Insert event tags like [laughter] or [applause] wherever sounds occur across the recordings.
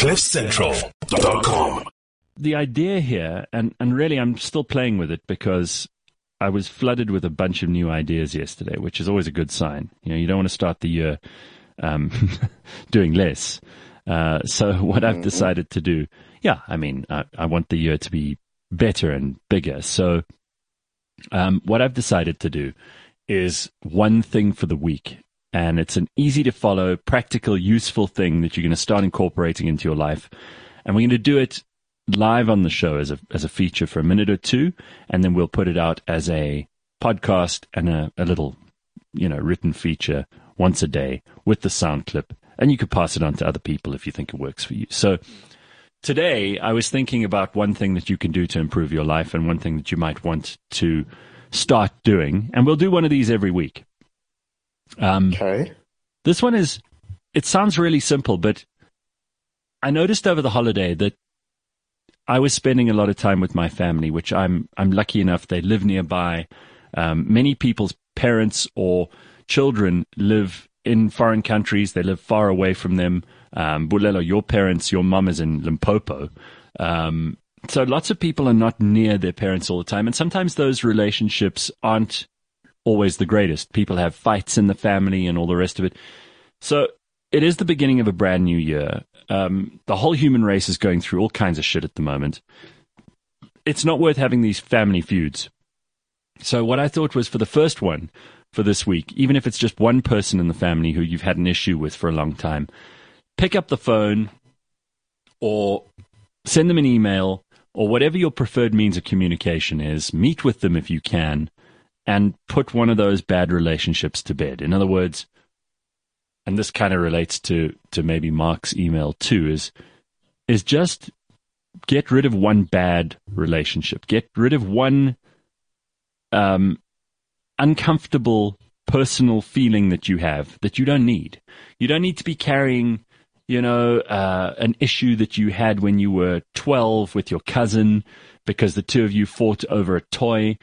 CliffCentral.com. The idea here, and, and really I'm still playing with it because I was flooded with a bunch of new ideas yesterday, which is always a good sign. You know, you don't want to start the year um, [laughs] doing less. Uh, so [laughs] what I've decided to do, yeah, I mean, I, I want the year to be better and bigger. So um, what I've decided to do is one thing for the week. And it's an easy to follow, practical, useful thing that you're going to start incorporating into your life. And we're going to do it live on the show as a as a feature for a minute or two, and then we'll put it out as a podcast and a, a little, you know, written feature once a day with the sound clip. And you could pass it on to other people if you think it works for you. So today I was thinking about one thing that you can do to improve your life and one thing that you might want to start doing. And we'll do one of these every week. Um, Okay. this one is, it sounds really simple, but I noticed over the holiday that I was spending a lot of time with my family, which I'm I'm lucky enough they live nearby. Um, many people's parents or children live in foreign countries. They live far away from them. Um, Bulelo, your parents, your mum is in Limpopo. Um, so lots of people are not near their parents all the time, and sometimes those relationships aren't always the greatest. People have fights in the family and all the rest of it. So it is the beginning of a brand new year. Um, the whole human race is going through all kinds of shit at the moment. It's not worth having these family feuds. So what I thought was for the first one for this week, even if it's just one person in the family who you've had an issue with for a long time, pick up the phone or send them an email or whatever your preferred means of communication is. Meet with them if you can and put one of those bad relationships to bed. In other words, and this kind of relates to to maybe Mark's email too is is just get rid of one bad relationship. Get rid of one um uncomfortable personal feeling that you have that you don't need. You don't need to be carrying, you know, uh, an issue that you had when you were 12 with your cousin because the two of you fought over a toy.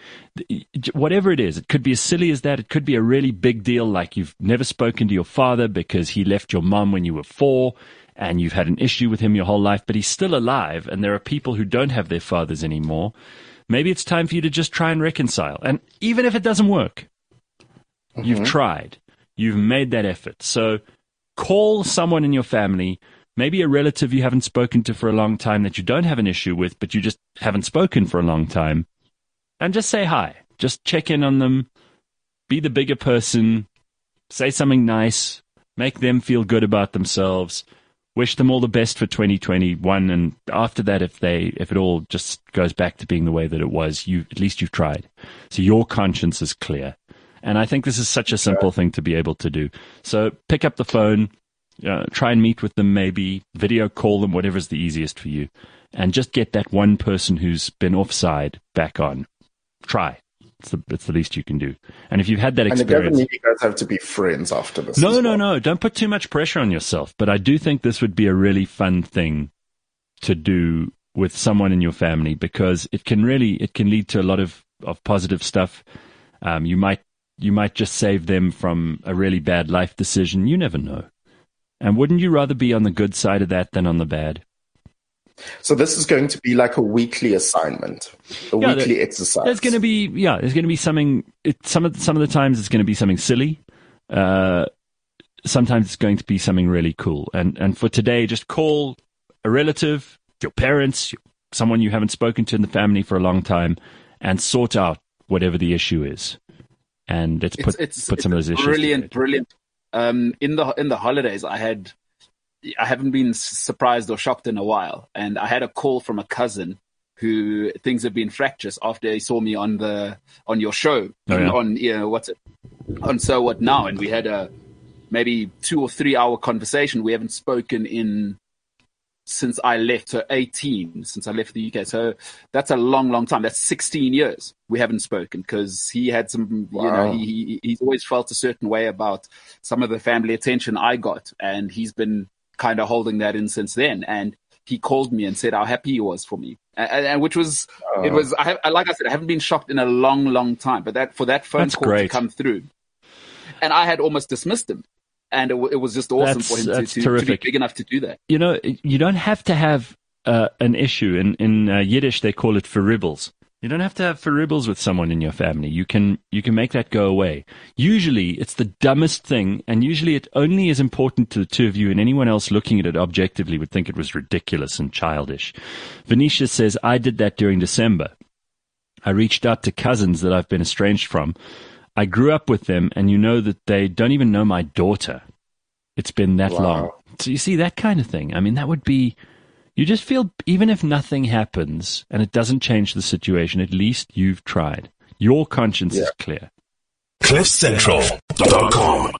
Whatever it is, it could be as silly as that. It could be a really big deal, like you've never spoken to your father because he left your mom when you were four and you've had an issue with him your whole life, but he's still alive and there are people who don't have their fathers anymore. Maybe it's time for you to just try and reconcile. And even if it doesn't work, you've tried. You've made that effort. So call someone in your family, maybe a relative you haven't spoken to for a long time that you don't have an issue with, but you just haven't spoken for a long time, and just say hi. Just check in on them. Be the bigger person. Say something nice. Make them feel good about themselves. Wish them all the best for 2021. And after that, if they, if it all just goes back to being the way that it was, you, at least you've tried. So your conscience is clear. And I think this is such a simple thing to be able to do. So pick up the phone, uh, try and meet with them, maybe video call them, whatever's the easiest for you, and just get that one person who's been offside back on. Try. It's the, it's the least you can do. And if you've had that experience. And it doesn't mean you guys have to be friends after this. no, no, well. no, don't put too much pressure on yourself. But I do think this would be a really fun thing to do with someone in your family because it can really it can lead to a lot of of positive stuff. Um, you might you might just save them from a really bad life decision. You never know. And wouldn't you rather be on the good side of that than on the bad? So this is going to be like a weekly assignment, a Yeah, weekly there- exercise. There's going to be yeah, there's going to be something. It, some of some of the times it's going to be something silly. Uh, sometimes it's going to be something really cool. And and for today, just call a relative, your parents, someone you haven't spoken to in the family for a long time, and sort out whatever the issue is. And let's put it's, it's, put some it's of those issues. brilliant, brilliant. Um, in the in the holidays, I had I haven't been surprised or shocked in a while, and I had a call from a cousin who things have been fractious after he saw me on the on your show Oh, yeah. on you know what's it on so what now, and we had a maybe two or three hour conversation. We haven't spoken in since I left, so 18, since I left the UK. So that's a long, long time. That's 16 years we haven't spoken because he had some, you know, he, he, he's always felt a certain way about some of the family attention I got. And he's been kind of holding that in since then. And he called me and said how happy he was for me. And, and which was, it Oh. was, I, have- like I said, I haven't been shocked in a long, long time, but that, for that phone That's call great. to come through. And I had almost dismissed him and it, it was just awesome That's- for him to, to, to be big enough to do that. You know, you don't have to have uh, an issue. In in uh, Yiddish, they call it verribbels. You don't have to have verribbels with someone in your family. You can you can make that go away. Usually, it's the dumbest thing, and usually it only is important to the two of you, and anyone else looking at it objectively would think it was ridiculous and childish. Venetia says, "I did that during December. I reached out to cousins that I've been estranged from. I grew up with them, and you know that they don't even know my daughter. It's been that Wow. long. So you see that kind of thing. I mean, that would be. You just feel even if nothing happens and it doesn't change the situation, at least you've tried. Your conscience is clear. CliffCentral.com.